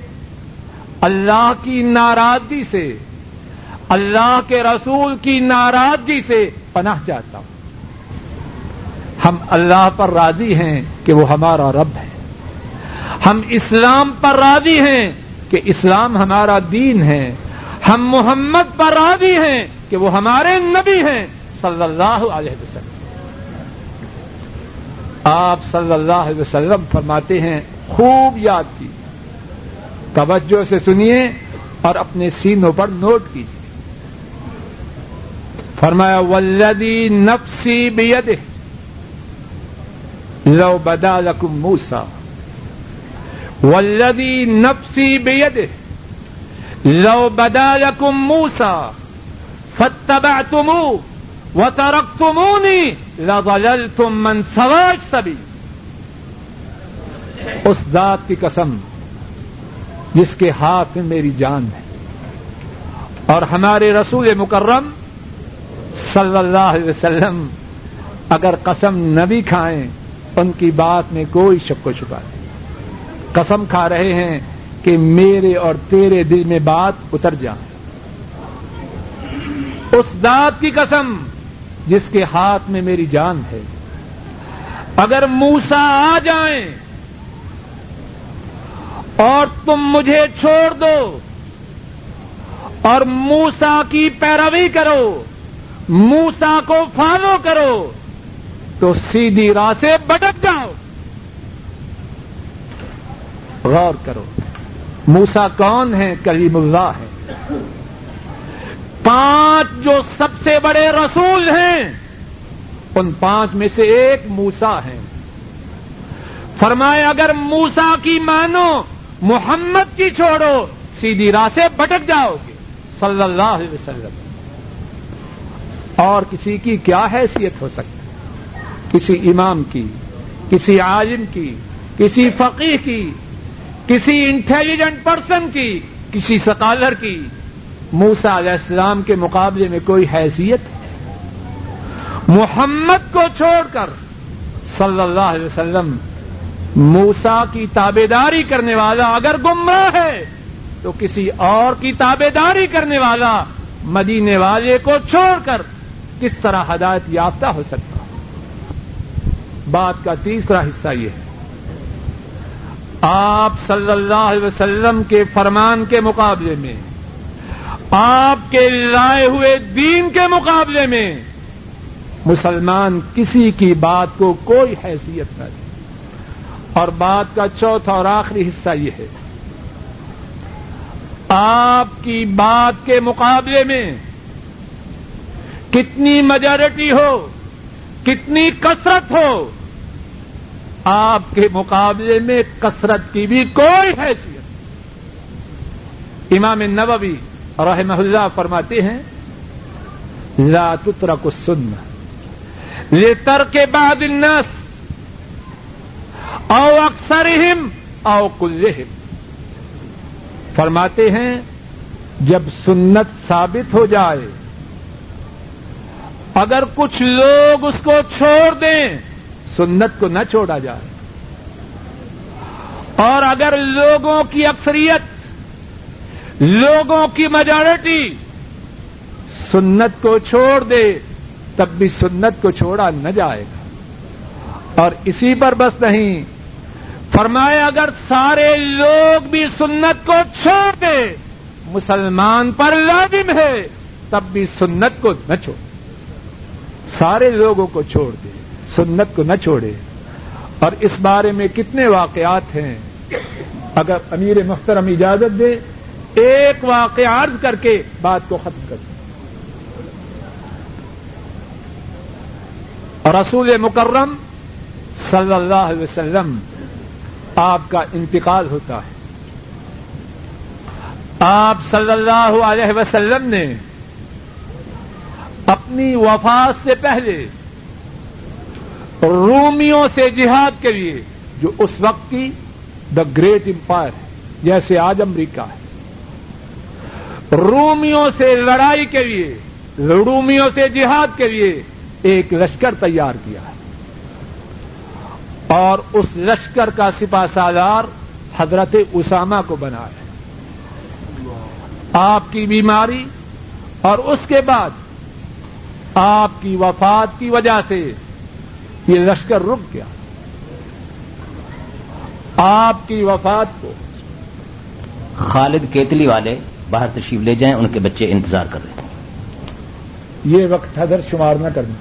اللہ کی ناراضگی سے، اللہ کے رسول کی ناراضگی سے پناہ چاہتا ہوں۔ ہم اللہ پر راضی ہیں کہ وہ ہمارا رب ہے۔ ہم اسلام پر راضی ہیں کہ اسلام ہمارا دین ہے۔ ہم محمد پر راضی ہیں کہ وہ ہمارے نبی ہیں۔ صلی اللہ علیہ وسلم۔ آپ صلی اللہ علیہ وسلم فرماتے ہیں خوب یاد کی توجہ سے سنیے اور اپنے سینوں پر نوٹ کیجیے فرمایا ولدی نفسی بید لو بدا لکم موسا والذی نفسی بیده لو بدا لکم موسا فتبعتمو و ترک تمونی لغل تم من سواج سبھی اس ذات کی قسم جس کے ہاتھ میں میری جان ہے۔ اور ہمارے رسول مکرم صلی اللہ علیہ وسلم اگر قسم نہ بھی کھائیں، ان کی بات میں کوئی شک و شبہ نہیں۔ قسم کھا رہے ہیں کہ میرے اور تیرے دل میں بات اتر جائے۔ اس دانت کی قسم جس کے ہاتھ میں میری جان ہے۔ اگر موسا آ جائیں اور تم مجھے چھوڑ دو اور موسا کی پیروی کرو، موسا کو فالو کرو، تو سیدھی راہ سے بٹک جاؤ۔ غور کرو، موسا کون ہے کلیم اللہ ہے پانچ جو سب سے بڑے رسول ہیں، ان پانچ میں سے ایک موسا ہے فرمائے، اگر موسا کی مانو محمد کی چھوڑو، سیدھی راہ سے بٹک جاؤ گے۔ صلی اللہ علیہ وسلم۔ اور کسی کی کیا حیثیت ہو سکتی؟ کسی امام کی، کسی عالم کی، کسی فقیر کی، کسی انٹیلیجنٹ پرسن کی، کسی سکالر کی۔ موسا علیہ السلام کے مقابلے میں کوئی حیثیت؟ محمد کو چھوڑ کر صلی اللہ علیہ وسلم موسا کی تابے داری کرنے والا اگر گمراہ ہے، تو کسی اور کی تابے داری کرنے والا مدینے والے کو چھوڑ کر کس طرح ہدایت یافتہ ہو سکتا؟ بات کا تیسرا حصہ یہ ہے۔ آپ صلی اللہ علیہ وسلم کے فرمان کے مقابلے میں، آپ کے لائے ہوئے دین کے مقابلے میں مسلمان کسی کی بات کو کوئی حیثیت نہ دے۔ اور بات کا چوتھا اور آخری حصہ یہ ہے۔ آپ کی بات کے مقابلے میں کتنی میجورٹی ہو، کتنی کثرت ہو، آپ کے مقابلے میں کثرت کی بھی کوئی حیثیت۔ امام نبوی رحمہ اللہ فرماتے ہیں، لا تترک السنہ لتر کے بعد الناس او اکثر او کلہم۔ فرماتے ہیں، جب سنت ثابت ہو جائے، اگر کچھ لوگ اس کو چھوڑ دیں، سنت کو نہ چھوڑا جائے۔ اور اگر لوگوں کی اکثریت، لوگوں کی میجورٹی سنت کو چھوڑ دے، تب بھی سنت کو چھوڑا نہ جائے گا۔ اور اسی پر بس نہیں فرمائے اگر سارے لوگ بھی سنت کو چھوڑ دے مسلمان پر لازم ہے، تب بھی سنت کو نہ چھوڑ۔ سارے لوگوں کو چھوڑ دے سنت کو نہ چھوڑے اور اس بارے میں کتنے واقعات ہیں۔ اگر امیر محترم اجازت دے ایک واقع عرض کر کے بات کو ختم کر دیں۔ اور رسول مکرم صلی اللہ علیہ وسلم آپ کا انتقال ہوتا ہے۔ آپ صلی اللہ علیہ وسلم نے اپنی وفات سے پہلے رومیوں سے جہاد کے لیے جو اس وقت کی دا گریٹ امپائر ہے، جیسے آج امریکہ ہے۔ رومیوں سے لڑائی کے لیے، رومیوں سے جہاد کے لیے ایک لشکر تیار کیا ہے۔ اور اس لشکر کا سپا سالار حضرت اسامہ کو بنا ہے۔ آپ کی بیماری اور اس کے بعد آپ کی وفات کی وجہ سے یہ لشکر رک گیا۔ آپ کی وفات کو خالد کیتلی والے باہر تشریف لے جائیں ان کے بچے انتظار کر رہے ہیں۔ یہ وقت حضر شمار نہ کرنا۔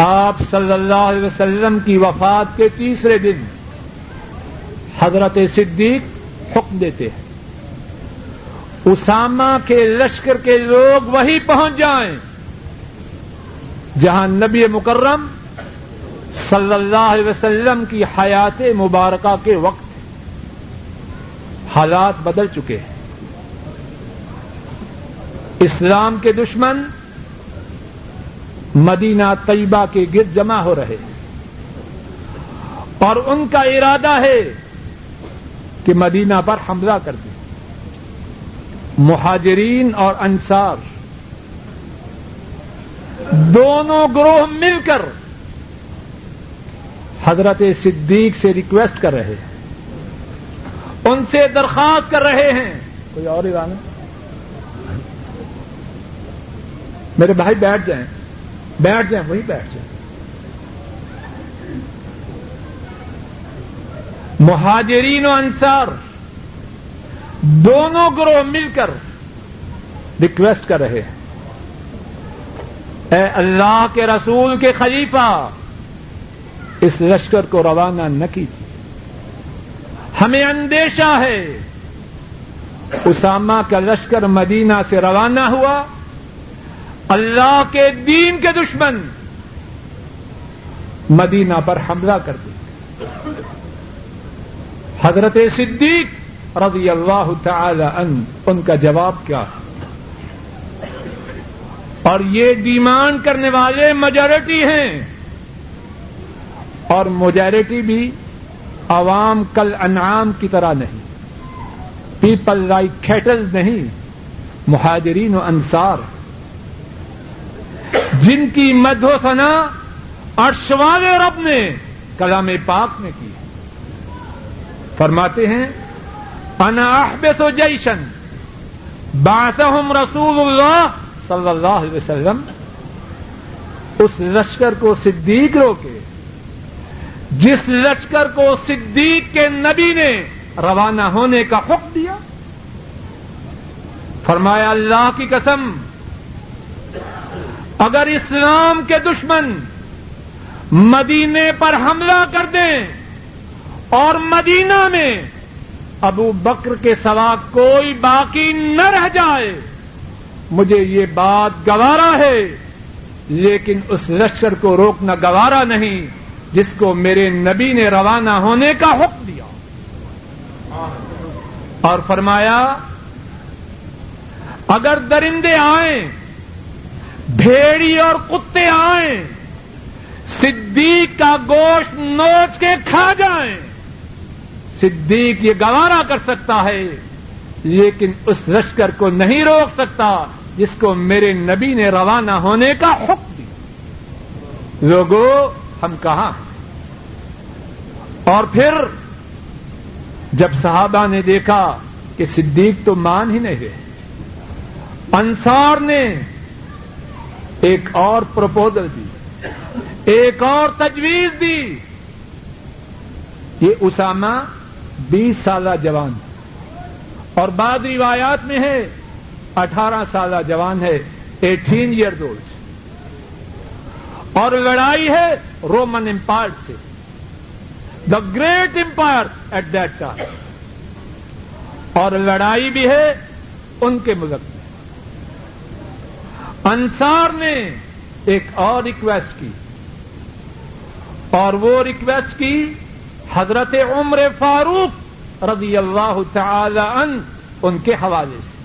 آپ صلی اللہ علیہ وسلم کی وفات کے تیسرے دن حضرت صدیق حکم دیتے ہیں۔ اسامہ کے لشکر کے لوگ وہی پہنچ جائیں جہاں نبی مکرم صلی اللہ علیہ وسلم کی حیات مبارکہ کے وقت حالات بدل چکے ہیں۔ اسلام کے دشمن مدینہ طیبہ کے گرد جمع ہو رہے ہیں اور ان کا ارادہ ہے کہ مدینہ پر حملہ کر دیں۔ مہاجرین اور انصار دونوں گروہ مل کر حضرت صدیق سے ریکویسٹ کر رہے ہیں۔ ان سے درخواست کر رہے ہیں۔ کوئی اور ارادہ میرے بھائی بیٹھ جائیں۔ بیٹھ جائیں وہی بیٹھ جائیں مہاجرین و انصار دونوں گروہ مل کر ریکویسٹ کر رہے ہیں۔ اے اللہ کے رسول کے خلیفہ، اس لشکر کو روانہ نہ کیجیے۔ ہمیں اندیشہ ہے۔ اسامہ کا لشکر مدینہ سے روانہ ہوا۔ اللہ کے دین کے دشمن مدینہ پر حملہ کر دیں حضرت صدیق رضی اللہ تعالی ان ان کا جواب کیا؟ ہے اور یہ ڈیمانڈ کرنے والے میجورٹی ہیں۔ اور میجورٹی بھی عوام کل انعام کی طرح نہیں۔ پیپل لائک کھیٹل نہیں، مہاجرین و انصار۔ جن کی مد و سنا ارشوال رب نے کلام پاک میں کی۔ فرماتے ہیں، انا احبس و جیشن باسم رسول اللہ صلی اللہ علیہ وسلم، اس لشکر کو صدیق روکے۔ جس لشکر کو صدیق کے نبی نے روانہ ہونے کا حکم دیا، فرمایا اللہ کی قسم اگر اسلام کے دشمن مدینے پر حملہ کر دیں اور مدینہ میں ابو بکر کے سوا کوئی باقی نہ رہ جائے، مجھے یہ بات گوارا ہے، لیکن اس لشکر کو روکنا گوارا نہیں، جس کو میرے نبی نے روانہ ہونے کا حکم دیا۔ اور فرمایا، اگر درندے آئیں بھیڑی اور کتے آئیں، صدیق کا گوشت نوچ کے کھا جائیں۔ صدیق یہ گوارا کر سکتا ہے، لیکن اس لشکر کو نہیں روک سکتا جس کو میرے نبی نے روانہ ہونے کا حکم دیا۔ لوگوں ہم کہاں اور پھر، جب صحابہ نے دیکھا کہ صدیق تو مان ہی نہیں رہے، انصار نے ایک اور پرپوزل دی، ایک اور تجویز دی۔ یہ اسامہ بیس سالہ جوان اور بعد روایات میں ہے، اٹھارہ سالہ جوان ہے ایٹین ایئر اولڈ اور لڑائی ہے رومن امپائر سے۔ The great empire at that time اور لڑائی بھی ہے ان کے ملک میں۔ انصار نے ایک اور ریکویسٹ کی اور وہ ریکویسٹ کی حضرت عمر فاروق رضی اللہ تعالی ان ان کے حوالے سے۔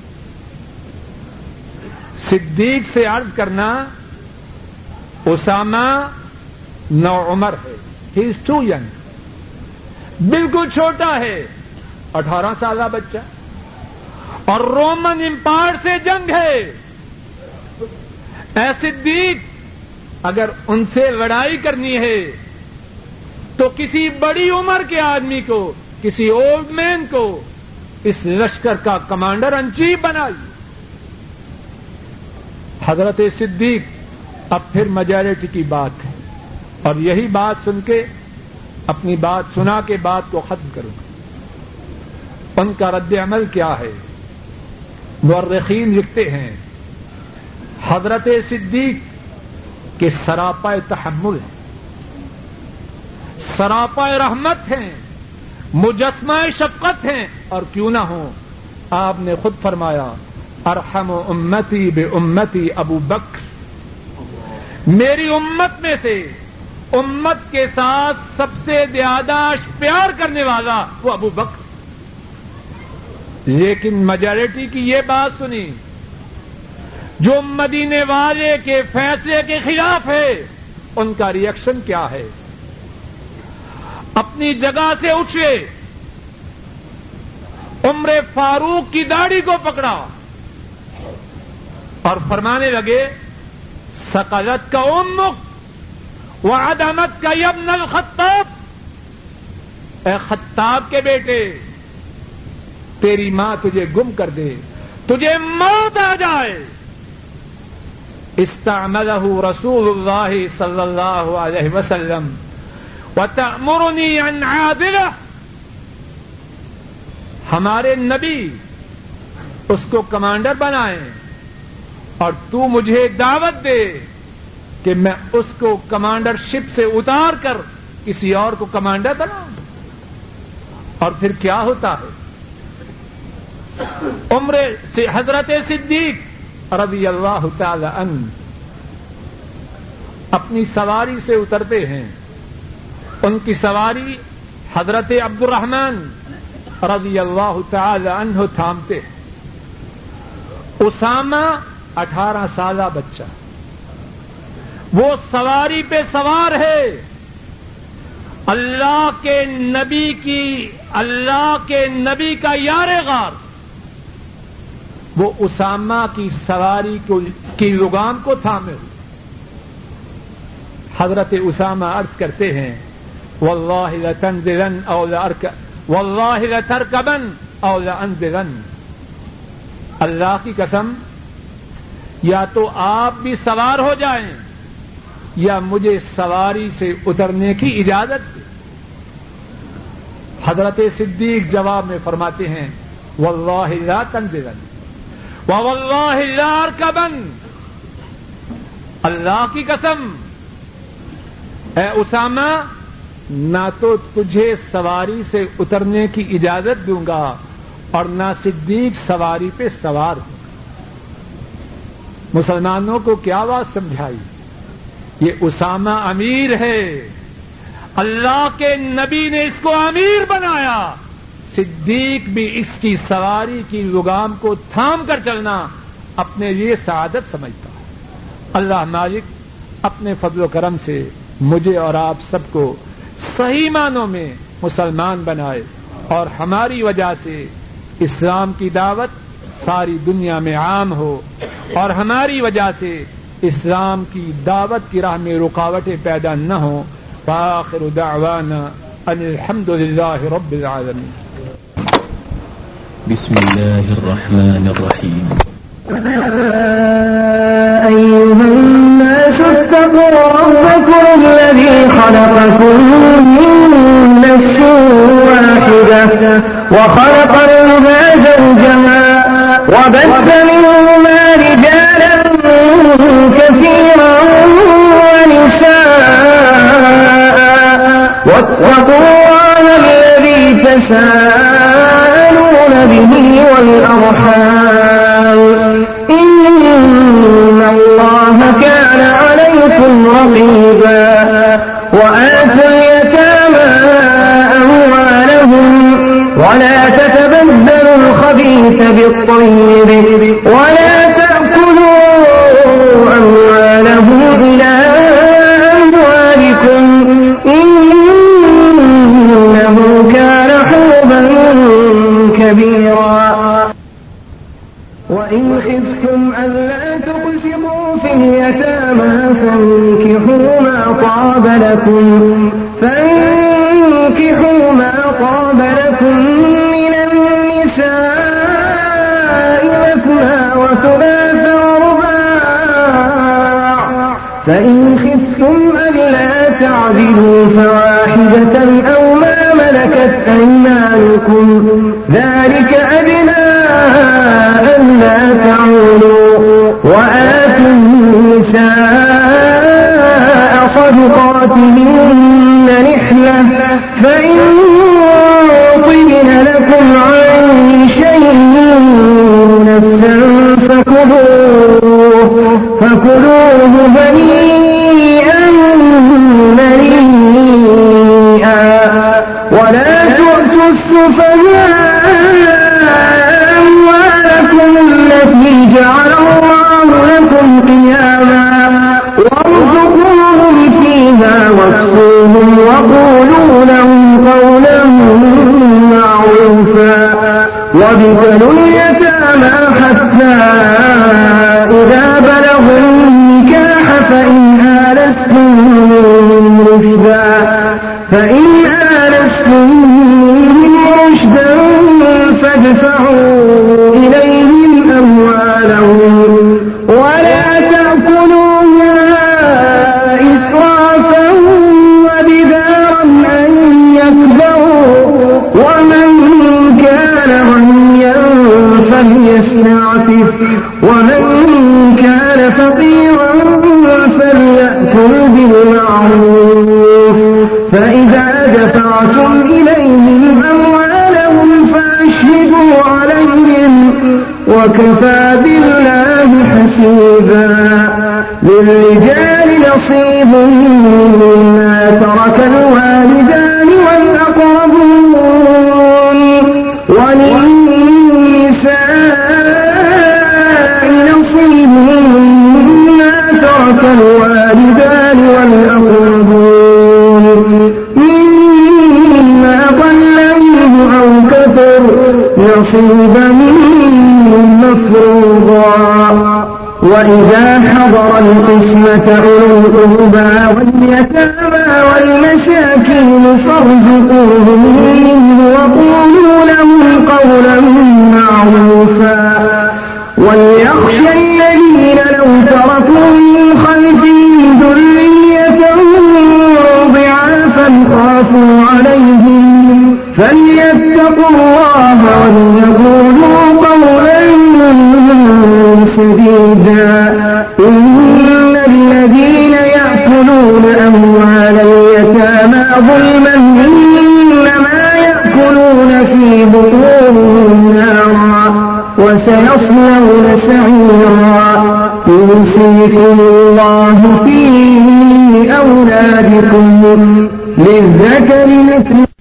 صدیق سے عرض کرنا، اسامہ نو عمر ہے۔ ہی از ٹو ینگ بالکل چھوٹا ہے۔ اٹھارہ سالہ بچہ۔ اور رومن امپائر سے جنگ ہے۔ اے صدیق، اگر ان سے لڑائی کرنی ہے، تو کسی بڑی عمر کے آدمی کو، کسی اولڈ مین کو اس لشکر کا کمانڈر ان چیف بنائیے حضرت صدیق، اب پھر میجورٹی کی بات ہے۔ اور یہی بات سن کے، اپنی بات سنا کے بات کو ختم کروں۔ گا ان کا رد عمل کیا ہے؟ مرخین لکھتے ہیں حضرت صدیق کے سراپا تحمل ہیں، سراپا رحمت ہیں، مجسمہ شفقت ہیں، اور کیوں نہ ہوں، آپ نے خود فرمایا، ارحم امتی بے امتی ابو بکر۔ میری امت میں سے امت کے ساتھ سب سے زیادہ پیار کرنے والا وہ ابو بکر۔ لیکن میجورٹی کی یہ بات سنی جو مدینے والے کے فیصلے کے خلاف ہے، ان کا ریئیکشن کیا ہے؟ اپنی جگہ سے اٹھے، عمر فاروق کی داڑھی کو پکڑا اور فرمانے لگے سقلت کا امک و عدمت کا یمن الخطاب، اے خطاب کے بیٹے، تیری ماں تجھے گم کر دے، تجھے موت آ جائے۔ استعملہ رسول اللہ صلی اللہ علیہ وسلم. وتأمرنی ان عادلہ ہمارے نبی اس کو کمانڈر بنائیں اور تو مجھے دعوت دے کہ میں اس کو کمانڈر شپ سے اتار کر کسی اور کو کمانڈر بناؤں۔ اور پھر کیا ہوتا ہے؟ عمر سے حضرت صدیق رضی اللہ تعالی ان اپنی سواری سے اترتے ہیں۔ ان کی سواری حضرت عبد الرحمان رضی اللہ تعالی عنہ تھامتے ہیں۔ اسامہ اٹھارہ سالہ بچہ۔ وہ سواری پہ سوار ہے۔ اللہ کے نبی کی، اللہ کے نبی کا یار غار۔ وہ اسامہ کی سواری کی لگام کو تھامے۔ ہوئے حضرت اسامہ عرض کرتے ہیں، واللہ لتنزلن او واللہ لترکبن او لانزلن اللہ کی قسم، یا تو آپ بھی سوار ہو جائیں، یا مجھے سواری سے اترنے کی اجازت دے حضرت صدیق جواب میں فرماتے ہیں، واللہ لا تنزلن واللہ لا ارکبن اللہ کی قسم۔ اے اسامہ، نہ تو تجھے سواری سے اترنے کی اجازت دوں گا اور نہ صدیق سواری پہ سوار۔ ہوں مسلمانوں کو کیا بات سمجھائی؟ یہ اسامہ امیر ہے۔ اللہ کے نبی نے اس کو امیر بنایا۔ صدیق بھی اس کی سواری کی لگام کو تھام کر چلنا اپنے لیے سعادت سمجھتا ہے۔ اللہ مالک اپنے فضل و کرم سے مجھے اور آپ سب کو صحیح معنوں میں مسلمان بنائے اور ہماری وجہ سے اسلام کی دعوت ساری دنیا میں عام ہو اور ہماری وجہ سے اسلام کی دعوت کی راہ میں رکاوٹیں پیدا نہ ہوں۔ فاخر دعوانا ان الحمد للہ رب العالمین۔ بسم الله الرحمن الرحيم. أيها الناس اتقوا ربكم الذي خلقكم من نفس واحدة وخلق منها زوجها وبث منهما رجالا كثيرا ونساء واتقوا الله الذي تساءلون به والأرحام إن الله كان عليكم رقيبا وآتوا اليتامى أموالهم ولا تتبدلوا الخبيث بالطيب دفعوا إليه للرجال نصيب مما ترك الوالدان وإذا حضر القسمة أولو القربى واليتامى والمساكين فارزقوهم منه